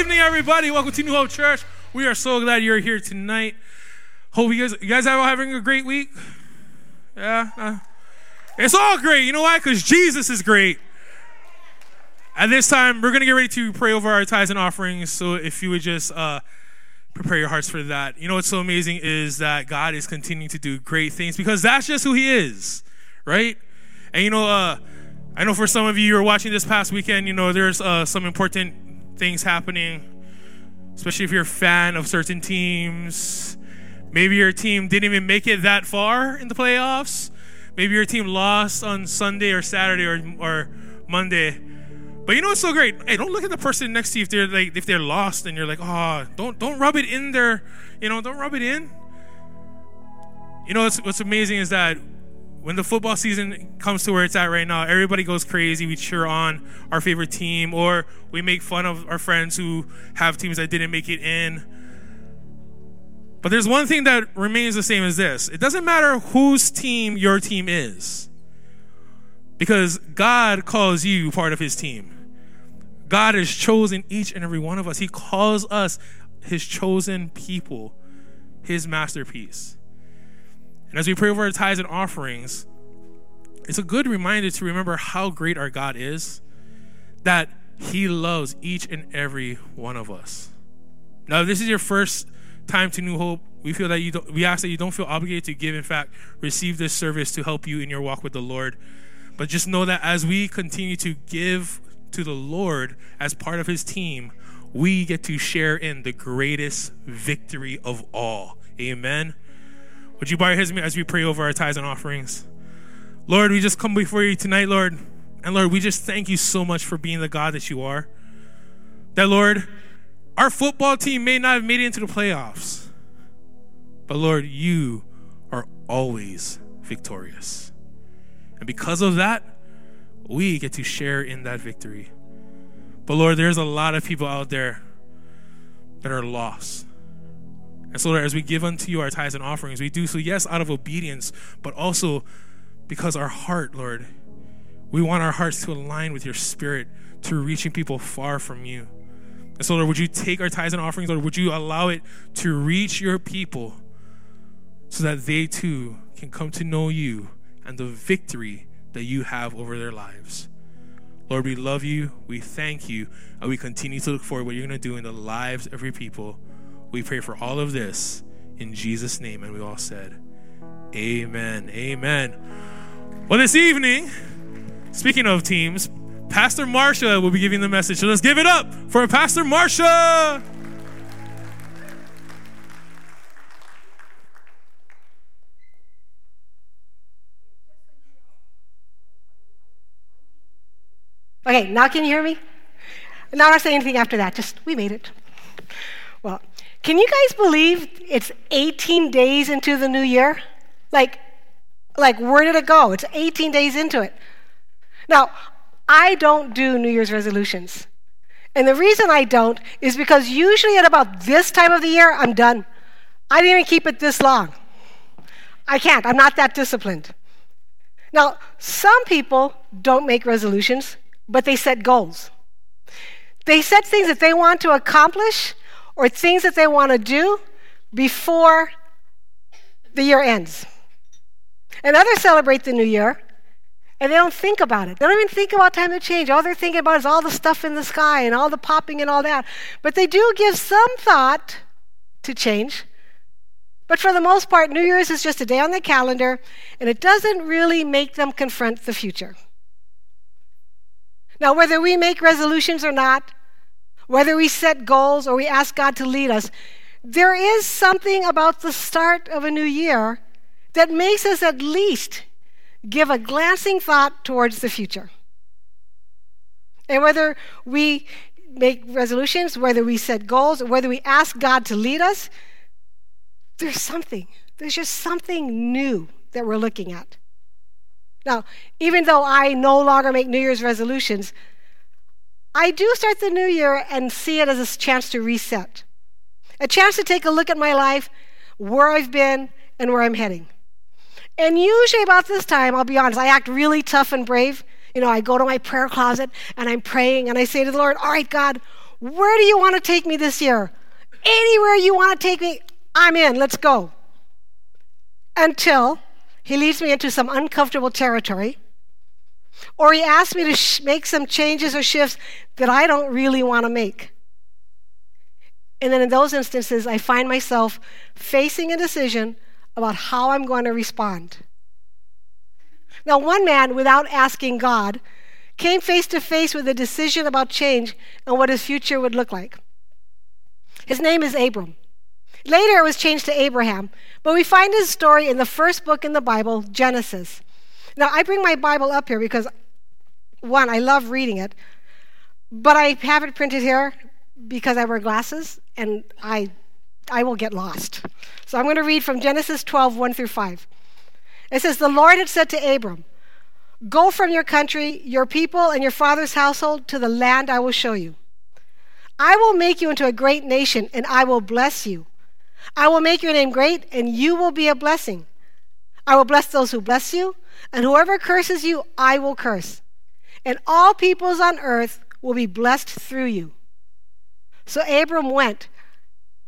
evening, everybody. Welcome to New Hope Church. We are so glad you're here tonight. Hope you guys, you guys are having a great week. Yeah, uh, it's all great. You know why? Because Jesus is great. At this time, we're gonna get ready to pray over our tithes and offerings. So if you would just uh, prepare your hearts for that. You know what's so amazing is that God is continuing to do great things because that's just who He is, right? And you know, uh, I know for some of you who are watching this past weekend, you know, there's uh, some important things happening, especially if you're a fan of certain teams. Maybe your team didn't even make it that far in the playoffs. Maybe your team lost on Sunday or Saturday or, or Monday. But you know what's so great? Hey, don't look at the person next to you if they're like if they're lost and you're like, oh, don't don't rub it in there. You know, don't rub it in. You know what's what's amazing is that when the football season comes to where it's at right now, everybody goes crazy. We cheer on our favorite team, or we make fun of our friends who have teams that didn't make it in. But there's one thing that remains the same as this it doesn't matter whose team your team is, because God calls you part of his team. God has chosen each and every one of us, He calls us His chosen people, His masterpiece. And as we pray over our tithes and offerings, it's a good reminder to remember how great our God is, that He loves each and every one of us. Now, if this is your first time to New Hope, we feel that you don't, we ask that you don't feel obligated to give. In fact, receive this service to help you in your walk with the Lord. But just know that as we continue to give to the Lord as part of His team, we get to share in the greatest victory of all. Amen. Would you bow your heads as we pray over our tithes and offerings? Lord, we just come before you tonight, Lord. And Lord, we just thank you so much for being the God that you are. That, Lord, our football team may not have made it into the playoffs, but Lord, you are always victorious. And because of that, we get to share in that victory. But Lord, there's a lot of people out there that are lost. And so, Lord, as we give unto you our tithes and offerings, we do so, yes, out of obedience, but also because our heart, Lord, we want our hearts to align with your spirit to reaching people far from you. And so, Lord, would you take our tithes and offerings, Lord? Would you allow it to reach your people so that they too can come to know you and the victory that you have over their lives? Lord, we love you, we thank you, and we continue to look forward to what you're going to do in the lives of your people. We pray for all of this in Jesus' name. And we all said, Amen. Amen. Well, this evening, speaking of teams, Pastor Marsha will be giving the message. So let's give it up for Pastor Marsha. Okay, now can you hear me? Now not saying anything after that. Just, we made it. Well, can you guys believe it's 18 days into the new year? Like, like where did it go? It's 18 days into it. Now, I don't do New Year's resolutions. And the reason I don't is because usually at about this time of the year, I'm done. I didn't even keep it this long. I can't. I'm not that disciplined. Now, some people don't make resolutions, but they set goals. They set things that they want to accomplish or things that they want to do before the year ends. And others celebrate the new year and they don't think about it. They don't even think about time to change. All they're thinking about is all the stuff in the sky and all the popping and all that. But they do give some thought to change. But for the most part, New Year's is just a day on the calendar, and it doesn't really make them confront the future. Now, whether we make resolutions or not, whether we set goals or we ask God to lead us, there is something about the start of a new year that makes us at least give a glancing thought towards the future. And whether we make resolutions, whether we set goals, whether we ask God to lead us, there's something. There's just something new that we're looking at. Now, even though I no longer make New Year's resolutions, I do start the new year and see it as a chance to reset, a chance to take a look at my life, where I've been, and where I'm heading. And usually about this time, I'll be honest, I act really tough and brave. You know, I go to my prayer closet and I'm praying and I say to the Lord, All right, God, Where do you want to take me this year? Anywhere you want to take me, I'm in. Let's go. Until he leads me into some uncomfortable territory, or he asks me to sh- make some changes or shifts that I don't really want to make. And then in those instances, I find myself facing a decision about how I'm going to respond. Now, one man, without asking God, came face to face with a decision about change and what his future would look like. His name is Abram. Later, it was changed to Abraham, but we find his story in the first book in the Bible, Genesis. Now, I bring my Bible up here because, one, I love reading it, but I have it printed here because I wear glasses and I, I will get lost. So I'm going to read from Genesis 12, 1 through 5. It says, The Lord had said to Abram, Go from your country, your people, and your father's household to the land I will show you. I will make you into a great nation, and I will bless you. I will make your name great, and you will be a blessing. I will bless those who bless you, and whoever curses you, I will curse. And all peoples on earth will be blessed through you. So Abram went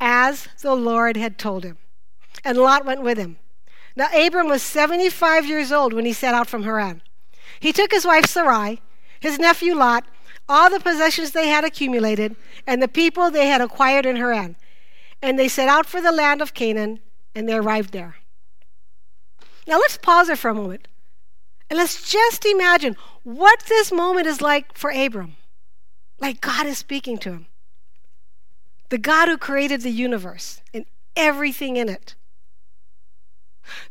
as the Lord had told him, and Lot went with him. Now Abram was 75 years old when he set out from Haran. He took his wife Sarai, his nephew Lot, all the possessions they had accumulated, and the people they had acquired in Haran. And they set out for the land of Canaan, and they arrived there. Now let's pause there for a moment. And let's just imagine what this moment is like for Abram. Like God is speaking to him the God who created the universe and everything in it.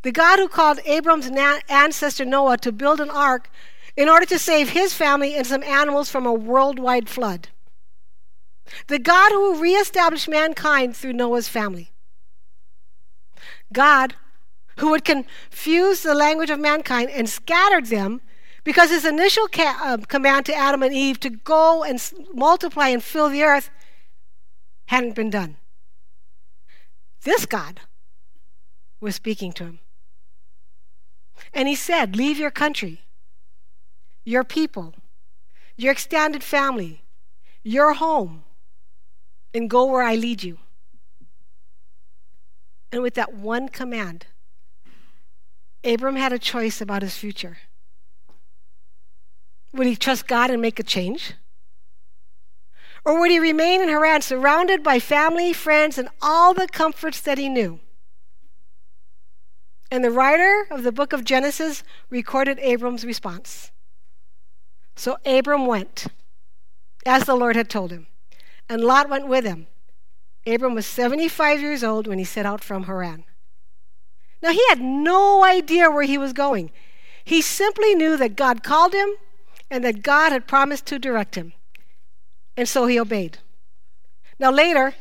The God who called Abram's ancestor Noah to build an ark in order to save his family and some animals from a worldwide flood. The God who reestablished mankind through Noah's family. God who would confuse the language of mankind and scattered them because his initial ca- uh, command to Adam and Eve to go and multiply and fill the earth hadn't been done. This God was speaking to him. And he said, Leave your country, your people, your extended family, your home, and go where I lead you. And with that one command, Abram had a choice about his future. Would he trust God and make a change? Or would he remain in Haran surrounded by family, friends, and all the comforts that he knew? And the writer of the book of Genesis recorded Abram's response. So Abram went, as the Lord had told him, and Lot went with him. Abram was 75 years old when he set out from Haran. Now, he had no idea where he was going. He simply knew that God called him and that God had promised to direct him. And so he obeyed. Now, later,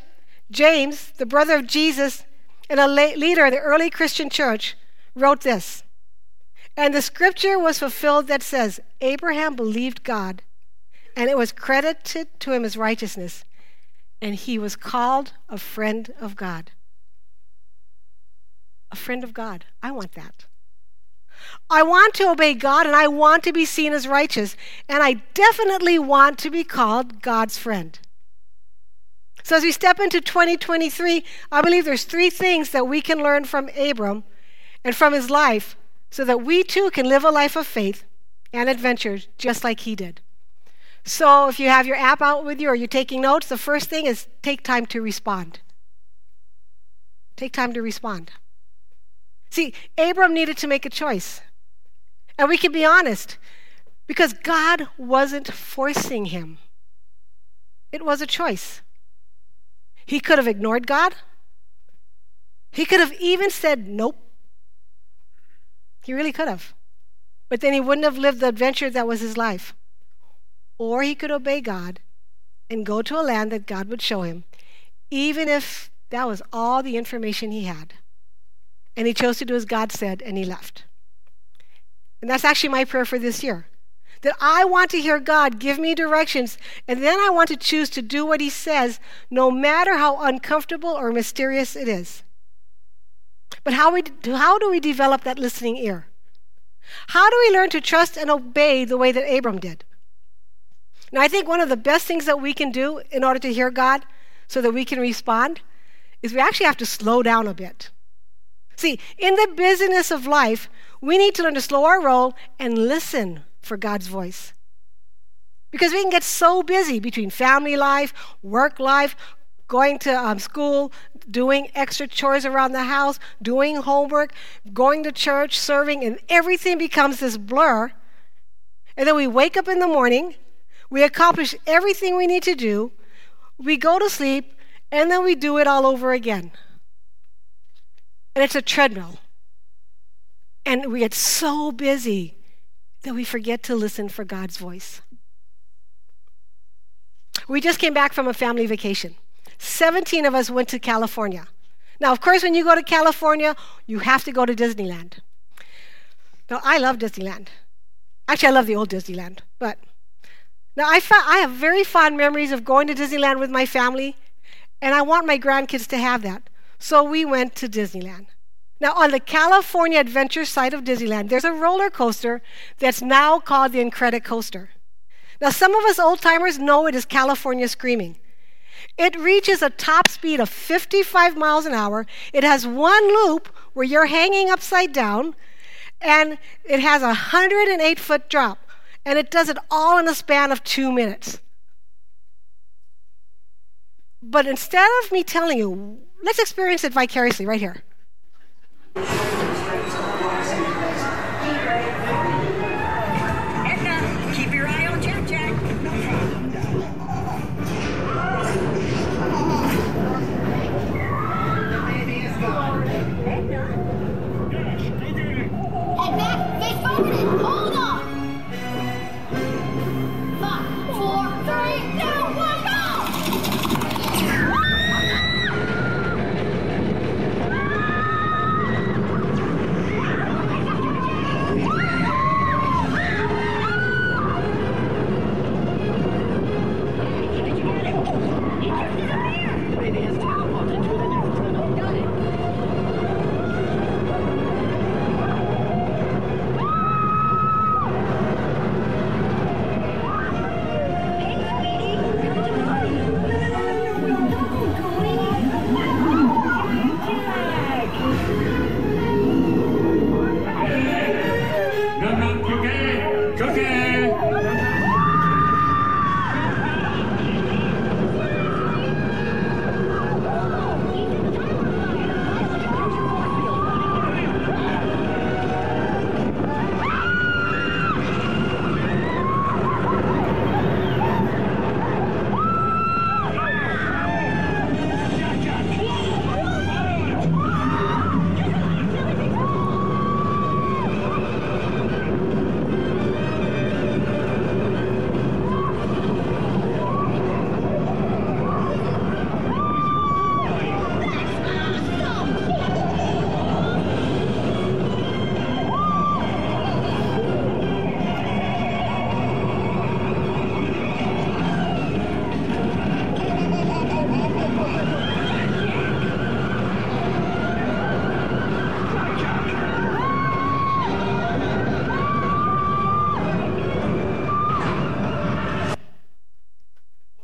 James, the brother of Jesus and a leader of the early Christian church, wrote this. And the scripture was fulfilled that says, Abraham believed God, and it was credited to him as righteousness, and he was called a friend of God. A friend of God. I want that. I want to obey God and I want to be seen as righteous, and I definitely want to be called God's friend. So, as we step into 2023, I believe there's three things that we can learn from Abram and from his life so that we too can live a life of faith and adventure just like he did. So, if you have your app out with you or you're taking notes, the first thing is take time to respond. Take time to respond. See, Abram needed to make a choice. And we can be honest, because God wasn't forcing him, it was a choice. He could have ignored God, he could have even said, Nope. He really could have. But then he wouldn't have lived the adventure that was his life. Or he could obey God and go to a land that God would show him, even if that was all the information he had. And he chose to do as God said, and he left. And that's actually my prayer for this year. That I want to hear God give me directions, and then I want to choose to do what he says, no matter how uncomfortable or mysterious it is. But how, we, how do we develop that listening ear? How do we learn to trust and obey the way that Abram did? Now, I think one of the best things that we can do in order to hear God so that we can respond is we actually have to slow down a bit. See, in the busyness of life, we need to learn to slow our roll and listen for God's voice. Because we can get so busy between family life, work life, going to um, school, doing extra chores around the house, doing homework, going to church, serving, and everything becomes this blur. And then we wake up in the morning, we accomplish everything we need to do, we go to sleep, and then we do it all over again. And it's a treadmill. And we get so busy that we forget to listen for God's voice. We just came back from a family vacation. 17 of us went to California. Now, of course, when you go to California, you have to go to Disneyland. Now, I love Disneyland. Actually, I love the old Disneyland, but now I, fa- I have very fond memories of going to Disneyland with my family, and I want my grandkids to have that. So we went to Disneyland. Now, on the California Adventure side of Disneyland, there's a roller coaster that's now called the Incredicoaster. Now, some of us old timers know it is California Screaming. It reaches a top speed of 55 miles an hour. It has one loop where you're hanging upside down, and it has a 108 foot drop. And it does it all in a span of two minutes. But instead of me telling you, let's experience it vicariously right here.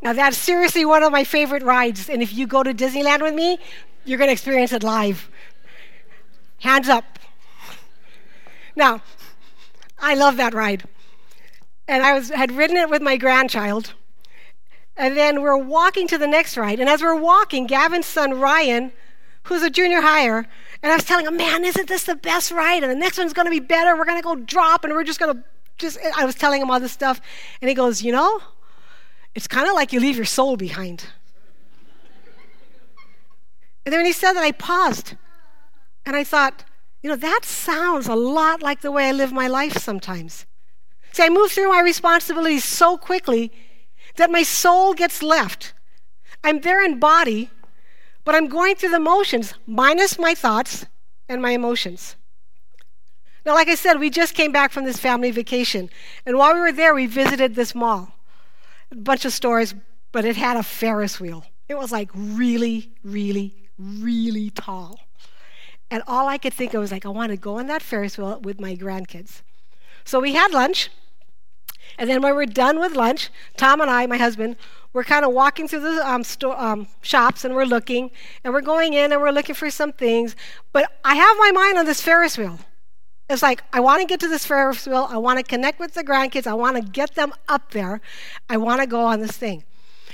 Now, that's seriously one of my favorite rides. And if you go to Disneyland with me, you're going to experience it live. Hands up. Now, I love that ride. And I was, had ridden it with my grandchild. And then we're walking to the next ride. And as we're walking, Gavin's son Ryan, who's a junior higher, and I was telling him, man, isn't this the best ride? And the next one's going to be better. We're going to go drop, and we're just going to just, I was telling him all this stuff. And he goes, you know, it's kind of like you leave your soul behind. And then when he said that, I paused and I thought, you know, that sounds a lot like the way I live my life sometimes. See, I move through my responsibilities so quickly that my soul gets left. I'm there in body, but I'm going through the motions, minus my thoughts and my emotions. Now, like I said, we just came back from this family vacation. And while we were there, we visited this mall a bunch of stores, but it had a Ferris wheel. It was like really, really, really tall. And all I could think of was like, I want to go on that Ferris wheel with my grandkids. So we had lunch, And then when we're done with lunch, Tom and I, my husband, we're kind of walking through the um, sto- um, shops and we're looking and we're going in and we're looking for some things. But I have my mind on this Ferris wheel. It's like, I want to get to this Ferris wheel. I want to connect with the grandkids. I want to get them up there. I want to go on this thing.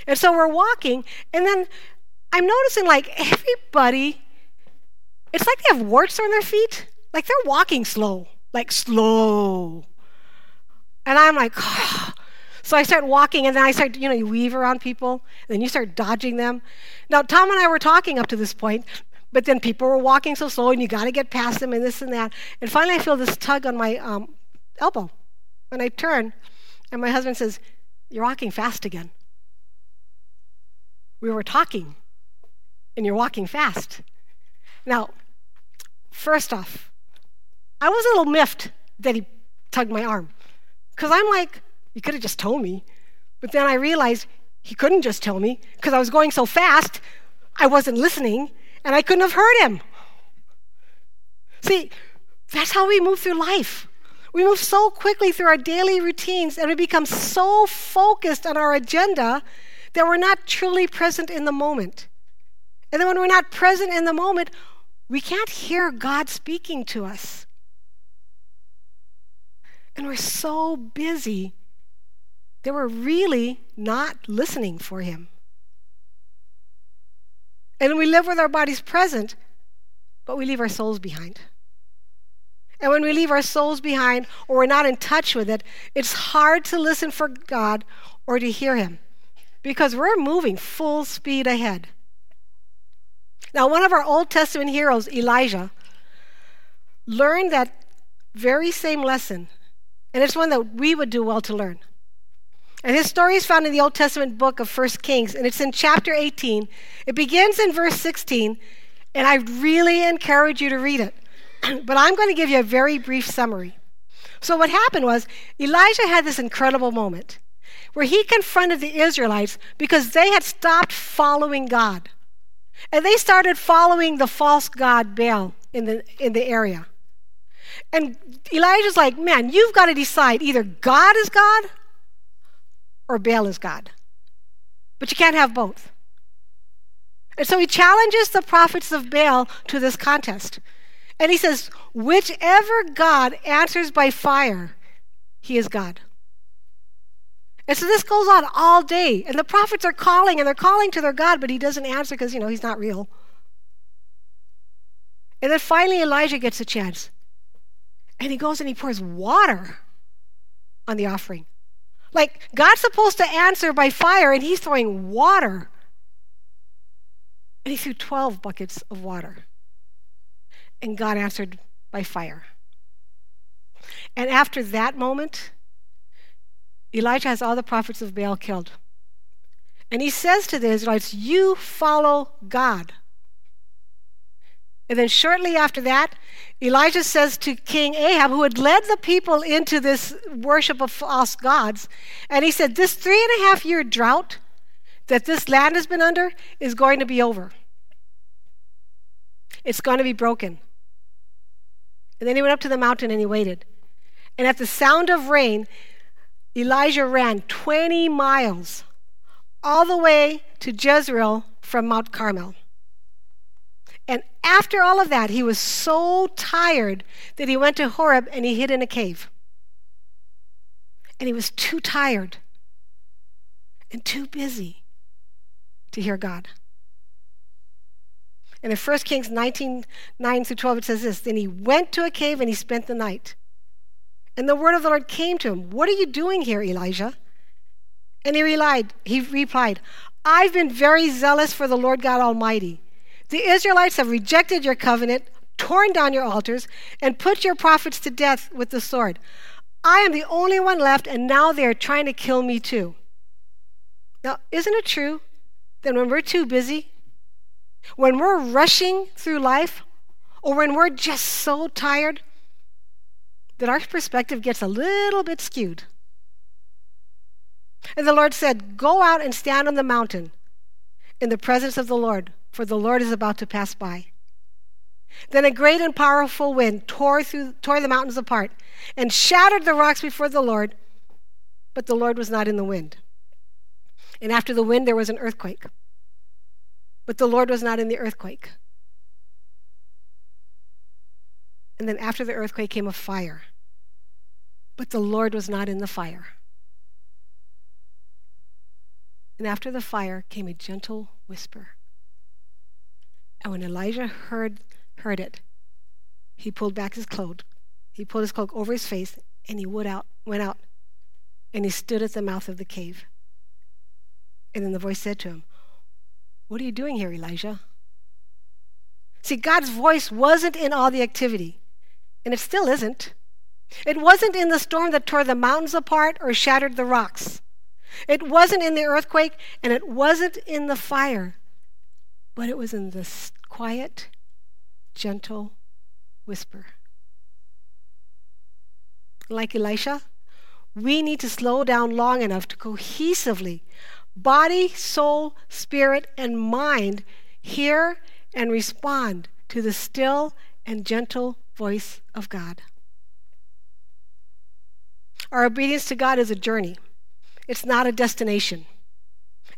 And so we're walking, and then I'm noticing like everybody, it's like they have warts on their feet. Like they're walking slow, like slow. And I'm like, oh. so I start walking, and then I start, you know, you weave around people, and then you start dodging them. Now, Tom and I were talking up to this point, but then people were walking so slow, and you got to get past them, and this and that. And finally, I feel this tug on my um, elbow. And I turn, and my husband says, You're walking fast again. We were talking, and you're walking fast. Now, first off, I was a little miffed that he tugged my arm. Because I'm like, You could have just told me. But then I realized he couldn't just tell me because I was going so fast, I wasn't listening, and I couldn't have heard him. See, that's how we move through life. We move so quickly through our daily routines and we become so focused on our agenda that we're not truly present in the moment. And then when we're not present in the moment, we can't hear God speaking to us. And we're so busy that we're really not listening for Him. And we live with our bodies present, but we leave our souls behind. And when we leave our souls behind or we're not in touch with it, it's hard to listen for God or to hear Him because we're moving full speed ahead. Now, one of our Old Testament heroes, Elijah, learned that very same lesson, and it's one that we would do well to learn. And his story is found in the Old Testament book of 1 Kings, and it's in chapter 18. It begins in verse 16, and I really encourage you to read it. but I'm going to give you a very brief summary. So, what happened was Elijah had this incredible moment where he confronted the Israelites because they had stopped following God. And they started following the false god Baal in the, in the area. And Elijah's like, man, you've got to decide either God is God or Baal is God. But you can't have both. And so he challenges the prophets of Baal to this contest. And he says, whichever God answers by fire, he is God. And so this goes on all day. And the prophets are calling and they're calling to their God, but he doesn't answer because, you know, he's not real. And then finally Elijah gets a chance. And he goes and he pours water on the offering. Like God's supposed to answer by fire, and he's throwing water. And he threw 12 buckets of water. And God answered by fire. And after that moment, Elijah has all the prophets of Baal killed. And he says to the Israelites, You follow God. And then shortly after that, Elijah says to King Ahab, who had led the people into this worship of false gods, and he said, This three and a half year drought that this land has been under is going to be over. It's going to be broken. And then he went up to the mountain and he waited. And at the sound of rain, Elijah ran 20 miles all the way to Jezreel from Mount Carmel. And after all of that, he was so tired that he went to Horeb and he hid in a cave. And he was too tired and too busy to hear God. And in 1 Kings 19 9 through 12, it says this Then he went to a cave and he spent the night. And the word of the Lord came to him What are you doing here, Elijah? And he replied, he replied, I've been very zealous for the Lord God Almighty. The Israelites have rejected your covenant, torn down your altars, and put your prophets to death with the sword. I am the only one left, and now they are trying to kill me too. Now, isn't it true that when we're too busy, when we're rushing through life, or when we're just so tired, that our perspective gets a little bit skewed. And the Lord said, Go out and stand on the mountain in the presence of the Lord, for the Lord is about to pass by. Then a great and powerful wind tore, through, tore the mountains apart and shattered the rocks before the Lord. but the Lord was not in the wind. And after the wind, there was an earthquake, but the Lord was not in the earthquake. And then after the earthquake came a fire, but the Lord was not in the fire. And after the fire came a gentle whisper. And when Elijah heard, heard it, he pulled back his cloak. He pulled his cloak over his face, and he went out, went out, and he stood at the mouth of the cave. And then the voice said to him, What are you doing here, Elijah? See, God's voice wasn't in all the activity, and it still isn't. It wasn't in the storm that tore the mountains apart or shattered the rocks. It wasn't in the earthquake, and it wasn't in the fire, but it was in this quiet, gentle whisper. Like Elisha, we need to slow down long enough to cohesively, body, soul, spirit, and mind, hear and respond to the still and gentle voice of God. Our obedience to God is a journey, it's not a destination.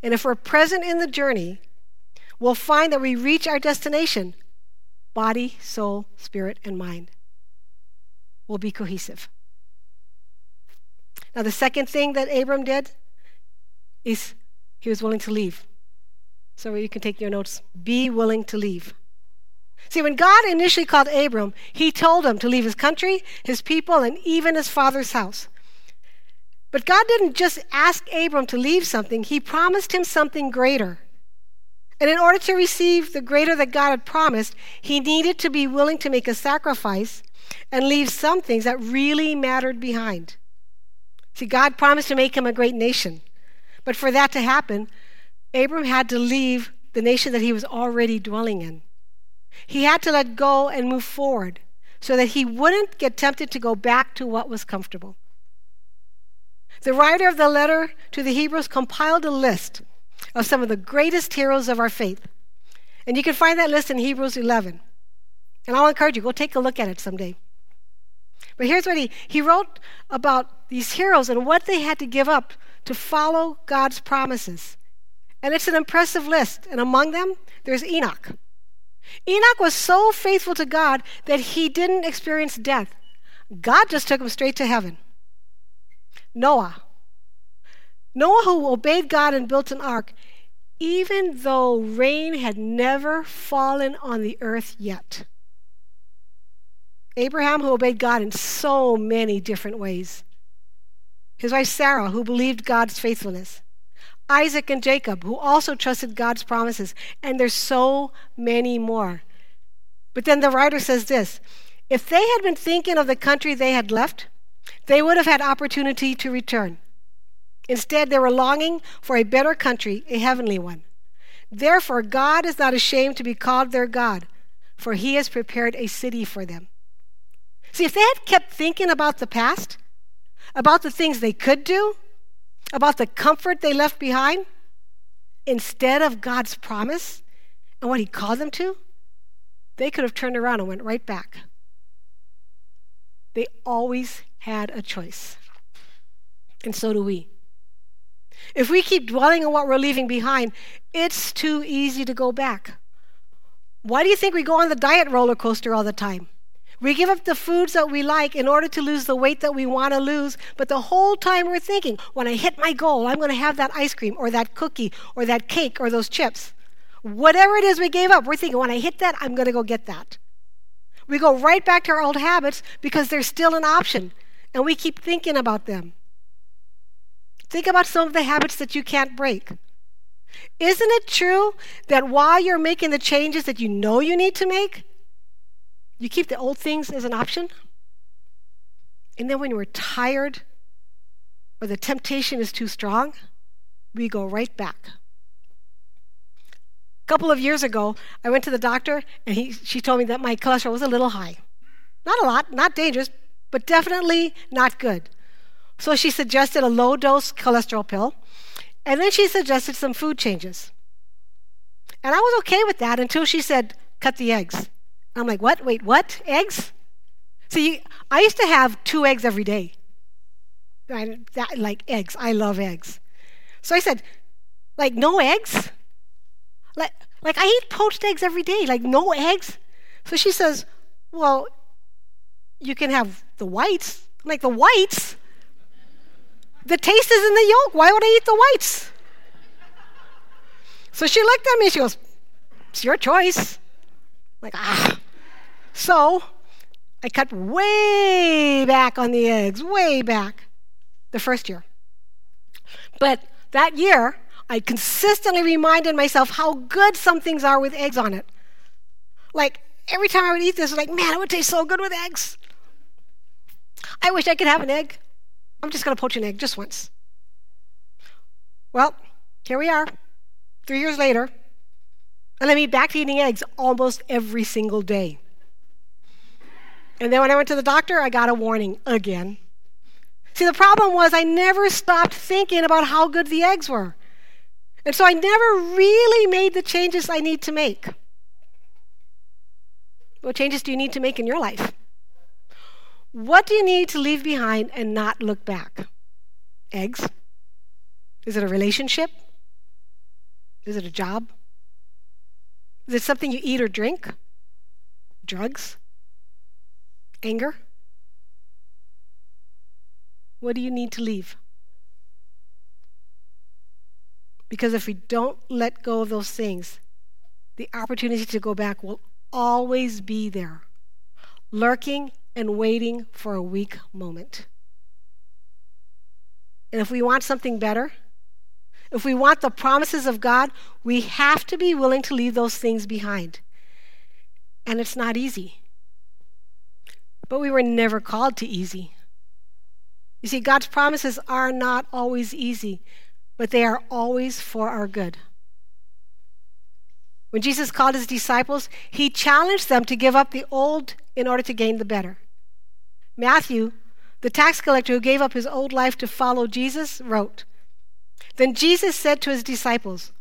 And if we're present in the journey, we'll find that we reach our destination body, soul, spirit, and mind will be cohesive. Now, the second thing that Abram did is he was willing to leave. So you can take your notes. Be willing to leave. See, when God initially called Abram, he told him to leave his country, his people, and even his father's house. But God didn't just ask Abram to leave something, he promised him something greater. And in order to receive the greater that God had promised, he needed to be willing to make a sacrifice and leave some things that really mattered behind. See, God promised to make him a great nation. But for that to happen, Abram had to leave the nation that he was already dwelling in. He had to let go and move forward so that he wouldn't get tempted to go back to what was comfortable. The writer of the letter to the Hebrews compiled a list of some of the greatest heroes of our faith. And you can find that list in Hebrews 11. And I'll encourage you, go take a look at it someday. But here's what he, he wrote about these heroes and what they had to give up to follow God's promises. And it's an impressive list. And among them, there's Enoch. Enoch was so faithful to God that he didn't experience death. God just took him straight to heaven. Noah. Noah, who obeyed God and built an ark, even though rain had never fallen on the earth yet. Abraham, who obeyed God in so many different ways. His wife Sarah, who believed God's faithfulness. Isaac and Jacob, who also trusted God's promises. And there's so many more. But then the writer says this if they had been thinking of the country they had left, they would have had opportunity to return. Instead, they were longing for a better country, a heavenly one. Therefore, God is not ashamed to be called their God, for he has prepared a city for them. See, if they had kept thinking about the past, about the things they could do, about the comfort they left behind, instead of God's promise and what he called them to, they could have turned around and went right back. They always had a choice. And so do we. If we keep dwelling on what we're leaving behind, it's too easy to go back. Why do you think we go on the diet roller coaster all the time? We give up the foods that we like in order to lose the weight that we want to lose, but the whole time we're thinking, when I hit my goal, I'm going to have that ice cream or that cookie or that cake or those chips. Whatever it is we gave up, we're thinking, when I hit that, I'm going to go get that. We go right back to our old habits because they're still an option, and we keep thinking about them. Think about some of the habits that you can't break. Isn't it true that while you're making the changes that you know you need to make, you keep the old things as an option? And then when we're tired or the temptation is too strong, we go right back. A couple of years ago, I went to the doctor and he, she told me that my cholesterol was a little high. Not a lot, not dangerous, but definitely not good. So she suggested a low dose cholesterol pill, and then she suggested some food changes. And I was okay with that until she said, cut the eggs. I'm like, what? Wait, what? Eggs? See, I used to have two eggs every day. I, that, like eggs. I love eggs. So I said, like, no eggs? Like, like, I eat poached eggs every day. Like, no eggs? So she says, well, you can have the whites. I'm like, the whites? The taste is in the yolk. Why would I eat the whites? So she looked at me. She goes, it's your choice. I'm like, ah. So I cut way back on the eggs, way back the first year. But that year, I consistently reminded myself how good some things are with eggs on it. Like every time I would eat this, I was like, man, it would taste so good with eggs. I wish I could have an egg. I'm just going to poach an egg just once. Well, here we are, three years later, and I'm back to eating eggs almost every single day. And then when I went to the doctor, I got a warning again. See, the problem was I never stopped thinking about how good the eggs were. And so I never really made the changes I need to make. What changes do you need to make in your life? What do you need to leave behind and not look back? Eggs? Is it a relationship? Is it a job? Is it something you eat or drink? Drugs? Anger? What do you need to leave? Because if we don't let go of those things, the opportunity to go back will always be there, lurking and waiting for a weak moment. And if we want something better, if we want the promises of God, we have to be willing to leave those things behind. And it's not easy. But we were never called to easy. You see, God's promises are not always easy, but they are always for our good. When Jesus called his disciples, he challenged them to give up the old in order to gain the better. Matthew, the tax collector who gave up his old life to follow Jesus, wrote Then Jesus said to his disciples,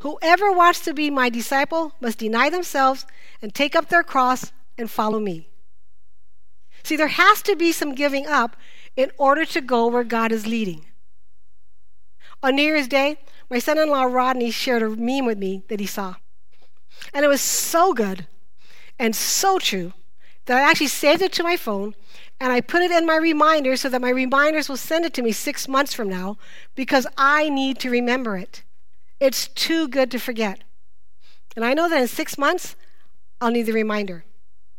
Whoever wants to be my disciple must deny themselves and take up their cross and follow me. See, there has to be some giving up in order to go where God is leading. On New Year's Day, my son in law Rodney shared a meme with me that he saw. And it was so good and so true that I actually saved it to my phone and I put it in my reminders so that my reminders will send it to me six months from now because I need to remember it. It's too good to forget. And I know that in six months, I'll need the reminder.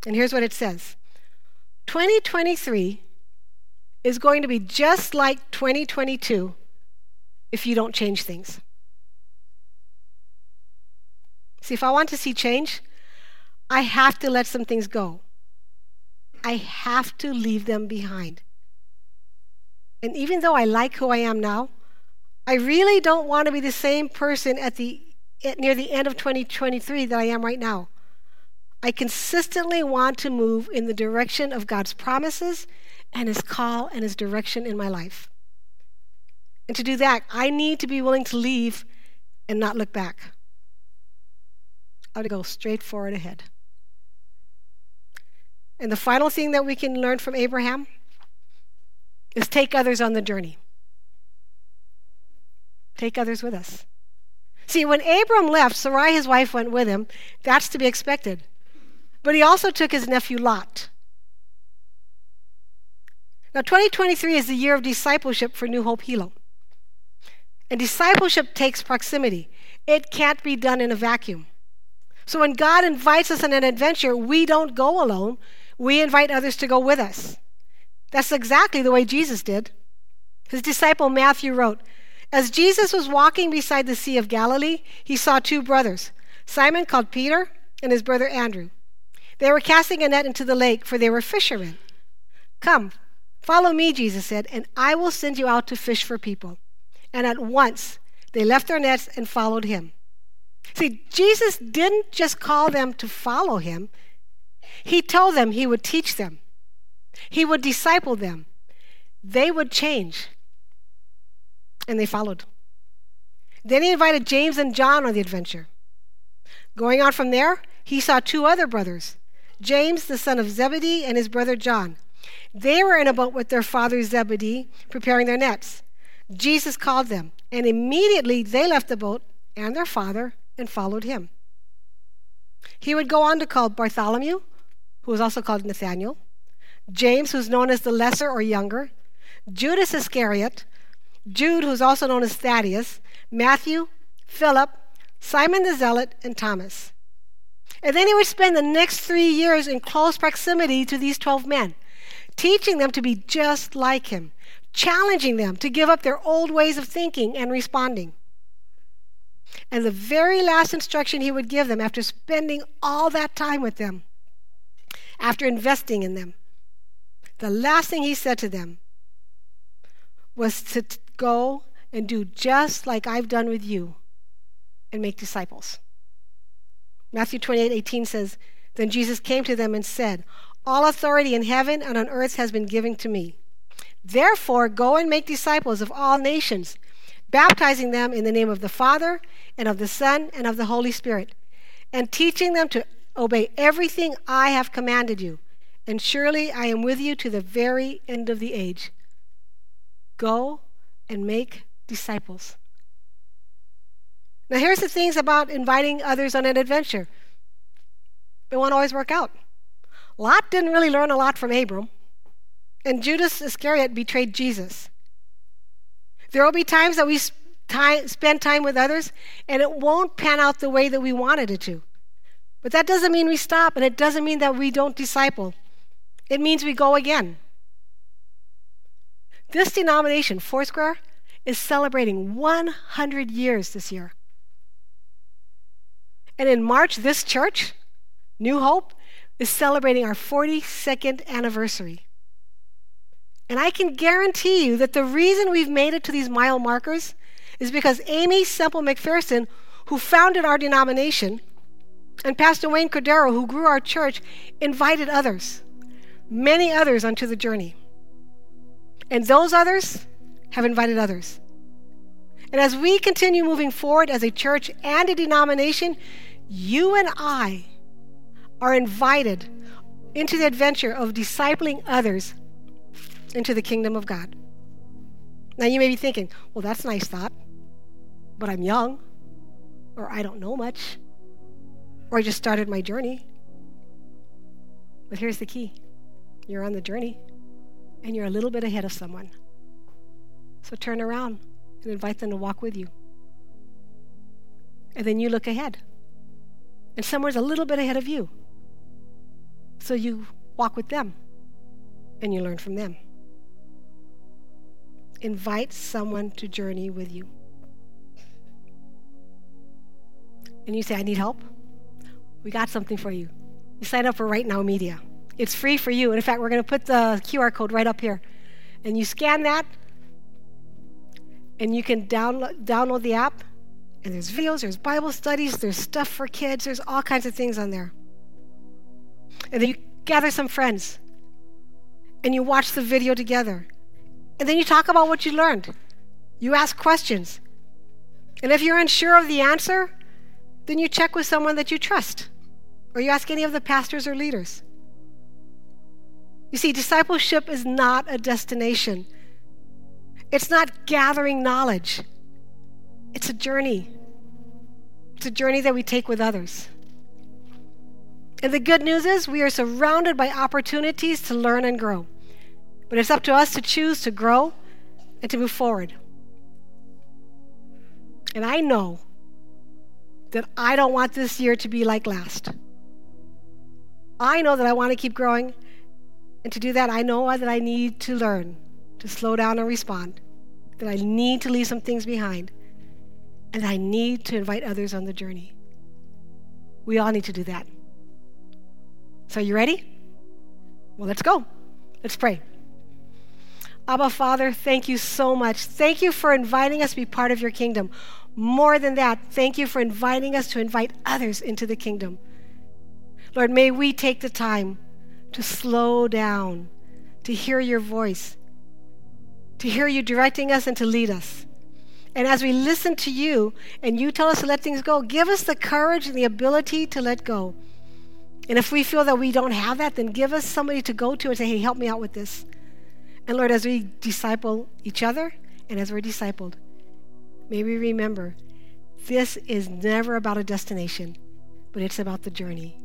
And here's what it says 2023 is going to be just like 2022 if you don't change things. See, if I want to see change, I have to let some things go. I have to leave them behind. And even though I like who I am now, I really don't want to be the same person at the at near the end of 2023 that I am right now. I consistently want to move in the direction of God's promises and His call and His direction in my life. And to do that, I need to be willing to leave and not look back. I would go straight forward ahead. And the final thing that we can learn from Abraham is take others on the journey. Take others with us. See, when Abram left, Sarai, his wife, went with him. That's to be expected. But he also took his nephew Lot. Now, 2023 is the year of discipleship for New Hope Hilo. And discipleship takes proximity, it can't be done in a vacuum. So when God invites us on an adventure, we don't go alone, we invite others to go with us. That's exactly the way Jesus did. His disciple Matthew wrote As Jesus was walking beside the Sea of Galilee, he saw two brothers, Simon called Peter and his brother Andrew. They were casting a net into the lake, for they were fishermen. Come, follow me, Jesus said, and I will send you out to fish for people. And at once they left their nets and followed him. See, Jesus didn't just call them to follow him, he told them he would teach them, he would disciple them, they would change. And they followed. Then he invited James and John on the adventure. Going on from there, he saw two other brothers James, the son of Zebedee, and his brother John. They were in a boat with their father Zebedee, preparing their nets. Jesus called them, and immediately they left the boat and their father and followed him. He would go on to call Bartholomew, who was also called Nathaniel, James, who's known as the lesser or younger, Judas Iscariot, Jude, who's also known as Thaddeus, Matthew, Philip, Simon the Zealot, and Thomas. And then he would spend the next three years in close proximity to these 12 men, teaching them to be just like him, challenging them to give up their old ways of thinking and responding. And the very last instruction he would give them after spending all that time with them, after investing in them, the last thing he said to them was to go and do just like I've done with you and make disciples. Matthew 28 18 says, Then Jesus came to them and said, All authority in heaven and on earth has been given to me. Therefore, go and make disciples of all nations, baptizing them in the name of the Father, and of the Son, and of the Holy Spirit, and teaching them to obey everything I have commanded you. And surely I am with you to the very end of the age. Go and make disciples. Now, here's the things about inviting others on an adventure it won't always work out. Lot didn't really learn a lot from Abram, and Judas Iscariot betrayed Jesus. There will be times that we time, spend time with others, and it won't pan out the way that we wanted it to. But that doesn't mean we stop, and it doesn't mean that we don't disciple. It means we go again. This denomination, Foursquare, is celebrating 100 years this year. And in March, this church, New Hope, is celebrating our 42nd anniversary. And I can guarantee you that the reason we've made it to these mile markers is because Aimee Semple McPherson, who founded our denomination, and Pastor Wayne Cordeiro, who grew our church, invited others, many others, onto the journey. And those others have invited others. And as we continue moving forward as a church and a denomination, you and I are invited into the adventure of discipling others into the kingdom of God. Now you may be thinking, well, that's a nice thought, but I'm young, or I don't know much, or I just started my journey. But here's the key you're on the journey, and you're a little bit ahead of someone. So turn around and invite them to walk with you. And then you look ahead and someone's a little bit ahead of you. So you walk with them and you learn from them. Invite someone to journey with you. And you say, I need help. We got something for you. You sign up for Right Now Media. It's free for you. And in fact, we're going to put the QR code right up here. And you scan that, and you can download, download the app, and there's videos, there's Bible studies, there's stuff for kids, there's all kinds of things on there. And then you gather some friends and you watch the video together. And then you talk about what you learned. You ask questions. And if you're unsure of the answer, then you check with someone that you trust or you ask any of the pastors or leaders. You see, discipleship is not a destination, it's not gathering knowledge, it's a journey. It's a journey that we take with others. And the good news is we are surrounded by opportunities to learn and grow. But it's up to us to choose to grow and to move forward. And I know that I don't want this year to be like last. I know that I want to keep growing. And to do that, I know that I need to learn to slow down and respond, that I need to leave some things behind and I need to invite others on the journey. We all need to do that. So, are you ready? Well, let's go. Let's pray. Abba, Father, thank you so much. Thank you for inviting us to be part of your kingdom. More than that, thank you for inviting us to invite others into the kingdom. Lord, may we take the time to slow down, to hear your voice, to hear you directing us and to lead us. And as we listen to you and you tell us to let things go, give us the courage and the ability to let go. And if we feel that we don't have that, then give us somebody to go to and say, hey, help me out with this. And Lord, as we disciple each other and as we're discipled, may we remember this is never about a destination, but it's about the journey.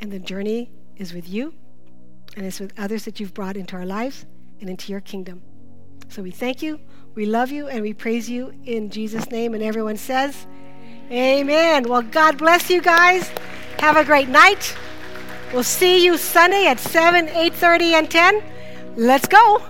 And the journey is with you and it's with others that you've brought into our lives and into your kingdom. So we thank you, we love you, and we praise you in Jesus' name. And everyone says, Amen. Well, God bless you guys. Have a great night. We'll see you Sunday at 7, 8:30, and 10. Let's go.